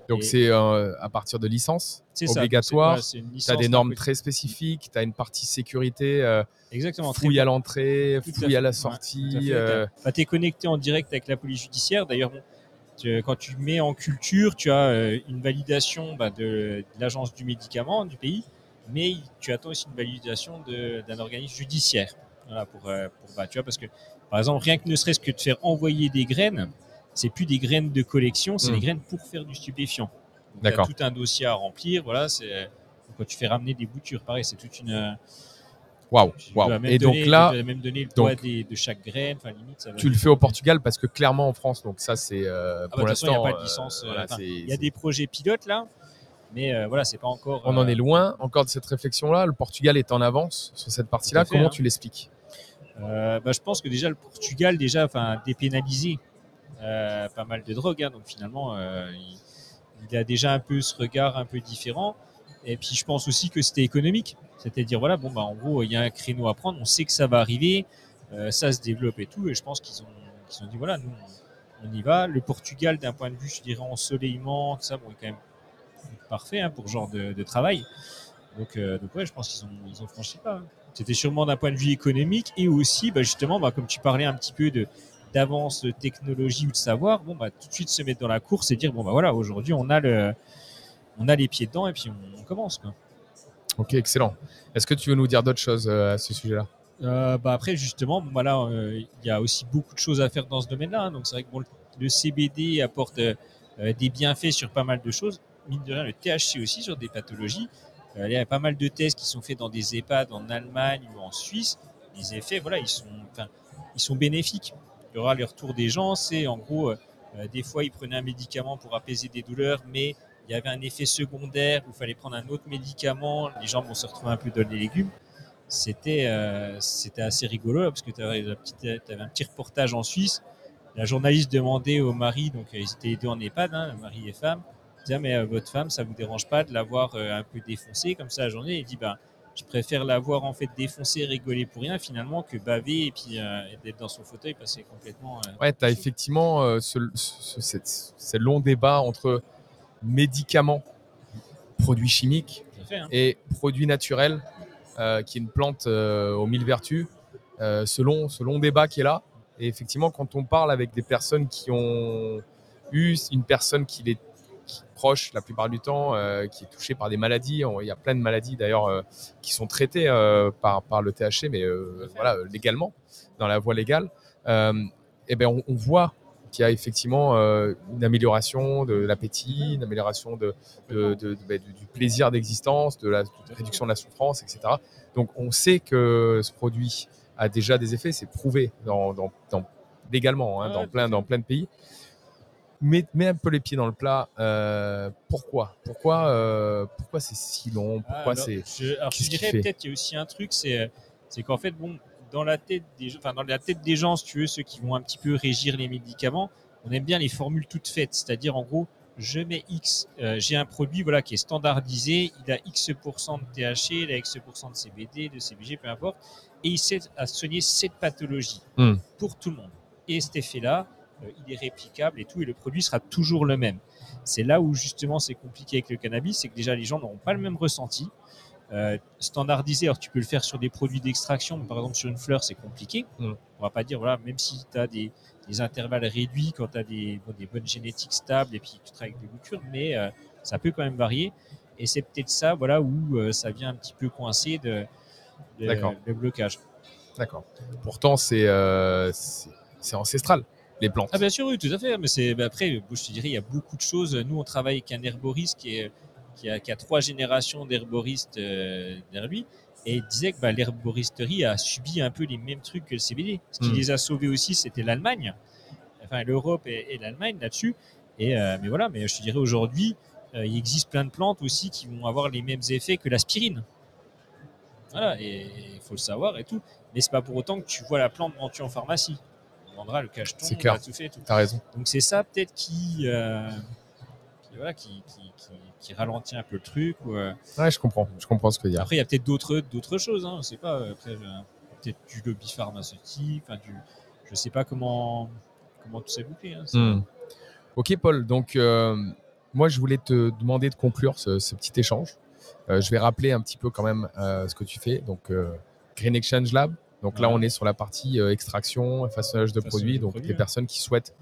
Donc Et- c'est euh, à partir de licence C'est ça, donc obligatoire. c'est- voilà, c'est une Tu as des normes très spécifiques, tu as une partie sécurité, euh, Exactement. fouille à l'entrée, à fouille à la Ouais, sortie. Euh, Bah, tu es connecté en direct avec la police judiciaire. D'ailleurs, bon, quand tu mets en culture, tu as euh, une validation bah, de, de l'agence du médicament du pays, mais tu attends aussi une validation d'un organisme judiciaire. Voilà, pour, pour- bah, tu vois, parce que, par exemple, rien que ne serait-ce que de faire envoyer des graines, c'est plus des graines de collection, c'est Mm. des graines pour faire du stupéfiant. D'accord. tout un dossier à remplir. Voilà, c'est quand tu fais ramener des boutures, pareil, c'est toute une. Waouh, même Et donc là, même donner le poids donc- des- de chaque graine. Enfin, limite, ça va tu le fais au Portugal parce que clairement en France, donc ça c'est euh, Ah bah, pour façon, il n'y l'instant. a pas de euh, licence. euh, voilà, il y a des projets pilotes là, mais euh, voilà, c'est pas encore. On en euh, est loin encore de cette réflexion-là. Le Portugal est en avance sur cette partie-là. Tout à fait, Comment hein. tu l'expliques? Euh, bah, je pense que déjà le Portugal déjà, enfin, dépénalisé euh, pas mal de drogue, hein, donc finalement, euh, il, a déjà un peu ce regard un peu différent. Et puis je pense aussi que c'était économique, c'est-à-dire voilà, bon bah en gros, il y a un créneau à prendre, on sait que ça va arriver, euh, ça se développe et tout, et je pense qu'ils ont, qu'ils ont dit voilà, nous on, y va. Le Portugal, d'un point de vue, je dirais ensoleillement, tout ça, bon, est quand même parfait hein, pour ce genre de, travail. Donc, donc ouais, je pense qu'ils ont, ils ont franchi pas. hein. C'était sûrement d'un point de vue économique et aussi, bah, justement, bah, comme tu parlais un petit peu de d'avance de technologie ou de savoir, bon bah tout de suite se mettre dans la course et dire bon bah voilà aujourd'hui on a le on a les pieds dedans et puis on, on commence quoi. Ok, excellent. Est-ce que tu veux nous dire d'autres choses euh, à ce sujet-là? Euh, bah après justement bon, bah là euh, il y a aussi beaucoup de choses à faire dans ce domaine-là hein. donc c'est vrai que bon, le, CBD apporte euh, des bienfaits sur pas mal de choses mine de rien le THC aussi sur des pathologies il y a pas mal de tests qui sont faits dans des EHPAD en Allemagne ou en Suisse les effets voilà ils sont ils sont bénéfiques il y aura les retours des gens. C'est en gros euh, euh, des fois ils prenaient un médicament pour apaiser des douleurs mais il y avait un effet secondaire où fallait prendre un autre médicament. Les gens vont se retrouver un peu dans les légumes. C'était euh, assez rigolo parce que tu avais, un petit reportage en Suisse. La journaliste demandait au mari, donc euh, ils étaient deux en EHPAD, hein, mari et femme, disait mais euh, votre femme, ça vous dérange pas de l'avoir un peu défoncée comme ça la journée? Il dit bah je préfère l'avoir en fait défoncée, rigoler pour rien finalement que baver et puis euh, d'être dans son fauteuil passer complètement. euh, Ouais, tu as effectivement euh, ce, ce- cette- ce long débat entre médicaments, produits chimiques fait, hein. et produits naturels, euh, qui est une plante aux mille vertus. Euh, ce, long, ce long débat qui est là. Et effectivement, quand on parle avec des personnes qui ont eu une personne qui les proche la plupart du temps, euh, qui est touché par des maladies. Il y a plein de maladies d'ailleurs euh, qui sont traitées euh, par, par le THC, mais voilà, légalement, dans la voie légale. Et ben on, on voit qu'il y a effectivement euh, une amélioration de l'appétit, une amélioration de, de- de- de- ben, du, plaisir d'existence, de la de la réduction de la souffrance, etc. Donc on sait que ce produit a déjà des effets, c'est prouvé dans, dans- dans- légalement hein, dans, plein, dans plein de pays. Mets, mets un peu les pieds dans le plat. euh, pourquoi? Pourquoi, euh, pourquoi c'est si long? Ah, Pourquoi c'est je, dirais peut-être qu'il y a aussi un truc, c'est euh, c'est qu'en fait, bon, dans la tête des gens, enfin dans la tête des gens, si tu veux, ceux qui vont un petit peu régir les médicaments, on aime bien les formules toutes faites, c'est-à-dire en gros, je mets X, euh, j'ai un produit voilà qui est standardisé, il a X% de THC, il a X% de CBD, de CBG, peu importe, et il sait à soigner cette pathologie Hmm. pour tout le monde. Et cet effet-là, il est réplicable et tout, et le produit sera toujours le même. C'est là où justement c'est compliqué avec le cannabis, c'est que déjà les gens n'auront pas le même ressenti. Euh, standardisé, alors tu peux le faire sur des produits d'extraction, mais par exemple sur une fleur c'est compliqué. Mm. On va pas dire, voilà, même si tu as des, des intervalles réduits, quand tu as des, bon, des bonnes génétiques stables et puis tu travailles avec des boutures, mais euh, ça peut quand même varier. Et c'est peut-être ça voilà, où euh, ça vient un petit peu coincer de, de- blocage. D'accord. Pourtant, euh, c'est ancestral, les plantes. Ah bien sûr, oui, tout à fait. Mais c'est après, je te dirais, il y a beaucoup de choses. Nous, on travaille avec un herboriste qui, est, qui, a, qui a trois générations d'herboristes euh, derrière lui. Et il disait que bah, l'herboristerie a subi un peu les mêmes trucs que le CBD. Ce qui Mm. les a sauvés aussi, c'était l'Allemagne, enfin l'Europe et, et l'Allemagne là-dessus. Et euh, mais voilà, mais je te dirais aujourd'hui, euh, il existe plein de plantes aussi qui vont avoir les mêmes effets que l'aspirine. Voilà, et il faut le savoir et tout. Mais c'est pas pour autant que tu vois la plante vendue en pharmacie. Vendra le cacheton, C'est clair. T'as raison. Donc c'est ça peut-être qui, euh, qui, voilà, qui, qui, qui, qui ralentit un peu le truc. Ou, euh, Ouais, je comprends. Je comprends ce que tu dis. Après, il y a peut-être d'autres d'autres choses. Hein, je sais pas. euh, Après, peut-être du lobby pharmaceutique. Enfin, du, je sais pas comment comment tout s'est bouclé. Hein, Hmm. Ok, Paul. Donc, euh, moi, je voulais te demander de conclure ce, ce petit échange. Je vais rappeler un petit peu quand même ce que tu fais. Donc, Green Exchange Lab. Donc là, Ouais. on est sur la partie euh, extraction, façonnage de produits. Donc, les ouais. personnes qui souhaitent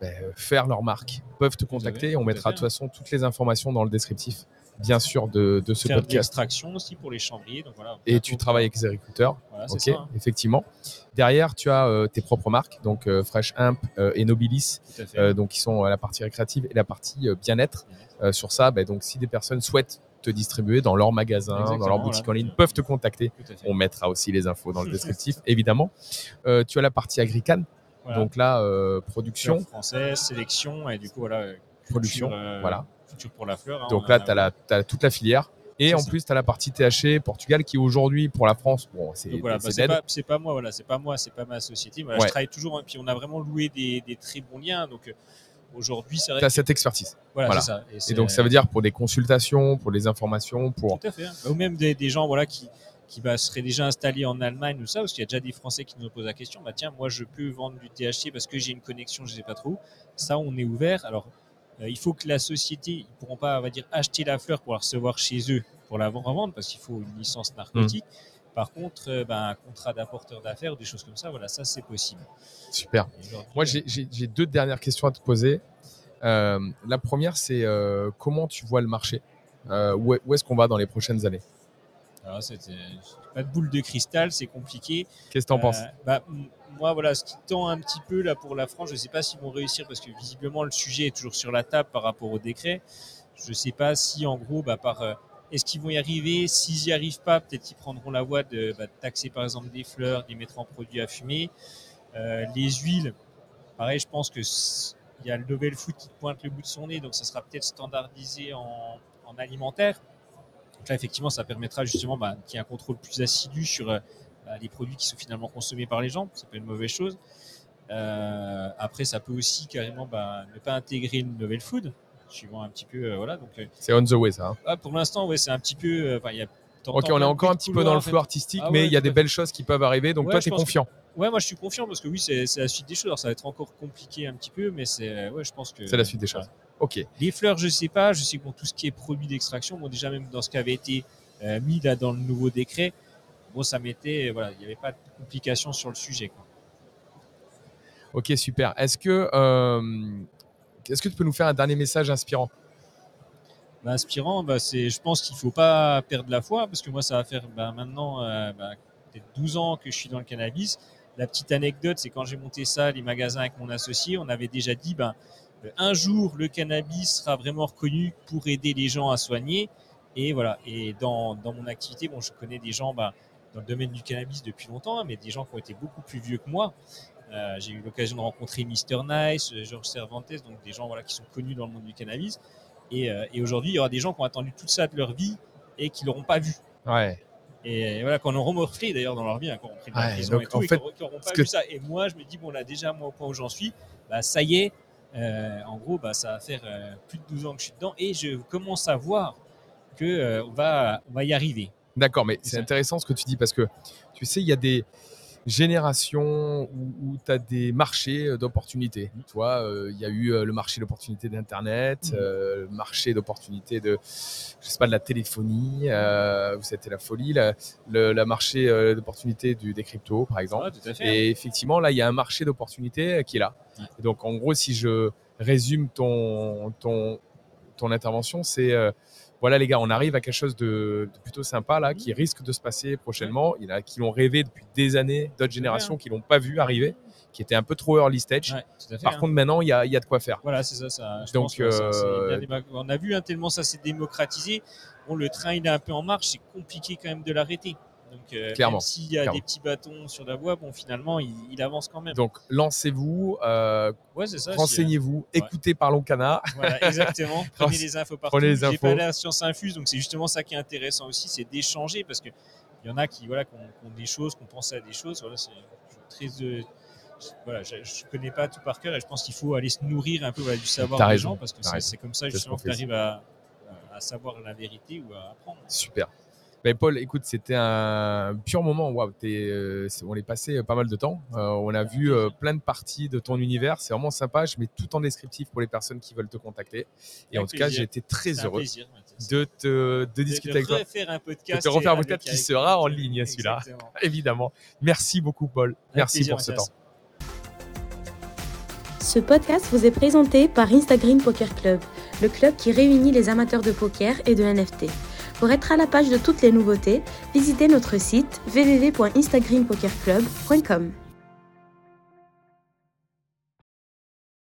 ben, faire leur marque peuvent te contacter. on mettra de toute façon toutes les informations dans le descriptif, bien sûr, de, de ce Faire de podcast. l'extraction aussi pour les. Donc voilà. Et tu travailles avec les agriculteurs. Voilà, Ok, ça. hein, effectivement. Derrière, tu as euh, tes propres marques, donc euh, Fresh Imp euh, et Nobilis, donc qui sont la partie récréative et la partie bien-être. Sur ça, bah, donc si des personnes souhaitent te distribuer dans leur magasin, dans leur boutique voilà. en ligne, peuvent te contacter. On mettra aussi les infos dans le descriptif, évidemment. Tu as la partie Agrican, Voilà. donc là, production, française, sélection et du coup voilà. production, voilà. Pour la fleur. hein, Donc on là, tu as, la, t'as toute la filière. Et en ça. plus, tu as la partie THC Portugal qui aujourd'hui, pour la France, bon, c'est Donc voilà, bah, c'est pas, moi, voilà, c'est pas moi, c'est pas ma société. Voilà, Ouais. Je travaille toujours, et puis on a vraiment loué des, des très bons liens. Donc euh, aujourd'hui, c'est vrai. Tu as que- cette expertise. voilà, voilà. c'est ça. Et donc, ça veut dire pour des consultations, pour les informations, pour. Tout à fait. hein. Ou même des, des gens voilà, qui, qui bah, seraient déjà installés en Allemagne ou ça, parce qu'il y a déjà des Français qui nous posent la question bah, tiens, moi je peux vendre du THC parce que j'ai une connexion, je ne sais pas trop. Ça, on est ouvert. Alors, il faut que la société, ils ne pourront pas, on va dire, acheter la fleur pour la recevoir chez eux pour la revendre parce qu'il faut une licence narcotique. Mmh. Par contre, euh, bah, un contrat d'apporteur d'affaires des choses comme ça, voilà, ça c'est possible. Super. Moi, euh, j'ai- deux dernières questions à te poser. Euh, la première, c'est euh, comment tu vois le marché? Euh, Où est- où est-ce qu'on va dans les prochaines années? C'était- pas de boule de cristal, c'est compliqué. Qu'est-ce que tu en Euh, penses bah, Moi, voilà, ce qui tend un petit peu là pour la France, je ne sais pas s'ils vont réussir parce que visiblement le sujet est toujours sur la table par rapport au décret. Je ne sais pas si, en gros, bah, par euh, est-ce qu'ils vont y arriver? S'ils n'y arrivent pas, peut-être qu'ils prendront la voie de, bah, de taxer par exemple des fleurs, de les mettre en produits à fumer. Euh, les huiles, pareil, je pense que s- il y a le novel food qui pointe le bout de son nez, donc ça sera peut-être standardisé en, en alimentaire. Donc là, effectivement, ça permettra justement bah, qu'il y ait un contrôle plus assidu sur euh, bah, les produits qui sont finalement consommés par les gens. C'est pas une mauvaise chose. Euh, après, ça peut aussi carrément bah, ne pas intégrer le novel food, suivant un petit peu. euh, voilà. Donc, C'est on the way, ça. hein. ah, pour l'instant, ouais, c'est un petit peu. y a. Ok, on est encore un petit peu dans le en fait. flou artistique, Ah mais ouais, il y a des belles choses qui peuvent arriver. Donc Ouais, toi, tu es pense que- confiant. Ouais, moi je suis confiant parce que oui, c'est la suite des choses. Alors, ça va être encore compliqué un petit peu, mais c'est ouais, je pense que C'est la suite des choses. Ok. Les fleurs, je sais pas. Je sais que bon, tout ce qui est produit d'extraction, bon, déjà même dans ce qui avait été euh, mis là dans le nouveau décret, bon, ça mettait, voilà, il n'y avait pas de complications sur le sujet. Quoi. Ok, super. Est-ce que euh, est-ce que tu peux nous faire un dernier message inspirant? Bah, inspirant, bah, c'est, je pense qu'il faut pas perdre la foi parce que moi, ça va faire bah, maintenant euh, bah, peut-être 12 ans que je suis dans le cannabis. La petite anecdote, c'est quand j'ai monté ça, les magasins avec mon associé, on avait déjà dit, ben, euh, un jour, le cannabis sera vraiment reconnu pour aider les gens à soigner. Et voilà. Et dans, dans mon activité, bon, je connais des gens bah, dans le domaine du cannabis depuis longtemps, hein, mais des gens qui ont été beaucoup plus vieux que moi. Euh, j'ai eu l'occasion de rencontrer Mister Nice, Georges Cervantes, donc des gens voilà, qui sont connus dans le monde du cannabis. Et, euh, et aujourd'hui, il y aura des gens qui ont attendu tout ça de leur vie et qui l'auront pas vu. Ouais. Et voilà, qu'on auront morflé d'ailleurs dans leur vie, hein, quand on pris de la Ouais, prison donc, et tout, en et fait, auront- pas que- vu ça. Et moi, je me dis, bon, là, déjà, moi, au point où j'en suis, bah, ça y est, euh, en gros, bah, ça va faire euh, plus de 12 ans que je suis dedans et je commence à voir que euh, va, on va y arriver. D'accord, mais c'est intéressant ce que tu dis parce que tu sais, il y a des générations où, tu as des marchés euh, d'opportunités. Mhm. Tu vois, euh, il y a eu euh, le marché d'opportunités d'Internet, Mhm. euh, le marché d'opportunités de, je sais pas, de la téléphonie, euh, où c'était la folie, la, le la marché d'opportunités des cryptos, par exemple. Et effectivement, là, il y a un marché d'opportunités qui est là. Ouais. Et donc, en gros, si je résume ton, ton, ton intervention, c'est voilà, les gars, on arrive à quelque chose de, de plutôt sympa là, qui risque de se passer prochainement. Il y en a qui l'ont rêvé depuis des années, d'autres générations qui l'ont pas vu arriver, qui étaient un peu trop early stage. Ouais, fait, Par hein. contre, maintenant, il y a, y a de quoi faire. Voilà, c'est ça. ça je Donc, pense ça, euh, bien on a vu hein, tellement ça s'est démocratisé. Bon, le train il est un peu en marche, c'est compliqué quand même de l'arrêter. Donc, euh, Clairement, s'il y a clairement. des petits bâtons sur la voie, bon, finalement, il, il avance quand même. Donc, lancez-vous, euh, ouais, renseignez-vous, écoutez Parlons Cana. Voilà, exactement. Prenez les infos partout. Prenez les J'ai infos. pas la science infuse, donc c'est justement ça qui est intéressant aussi, c'est d'échanger parce que il y en a qui voilà qui ont, qui ont des choses, qui ont pensé à des choses. Voilà, c'est très euh, voilà, je, je connais pas tout par cœur et je pense qu'il faut aller se nourrir un peu voilà, du savoir des raison, gens parce que c'est comme ça justement qu'on que tu arrives à, à savoir la vérité ou à apprendre. Super. Ben, Paul, écoute, c'était un pur moment. T'es, euh, on est passé pas mal de temps. Euh, on a vu euh, plein de parties de ton univers. C'est vraiment sympa. Je mets tout en descriptif pour les personnes qui veulent te contacter. Et Avec en tout cas, j'ai été très heureux plaisir, de, te, de discuter avec toi. refaire un podcast. De te refaire un podcast qui sera en ligne, celui-là. Évidemment. Merci beaucoup, Paul. Avec Merci plaisir, pour ce Mathias. temps. Ce podcast vous est présenté par Instagram Poker Club, le club qui réunit les amateurs de poker et de NFT. Pour être à la page de toutes les nouveautés, visitez notre site www.instagrampokerclub.com.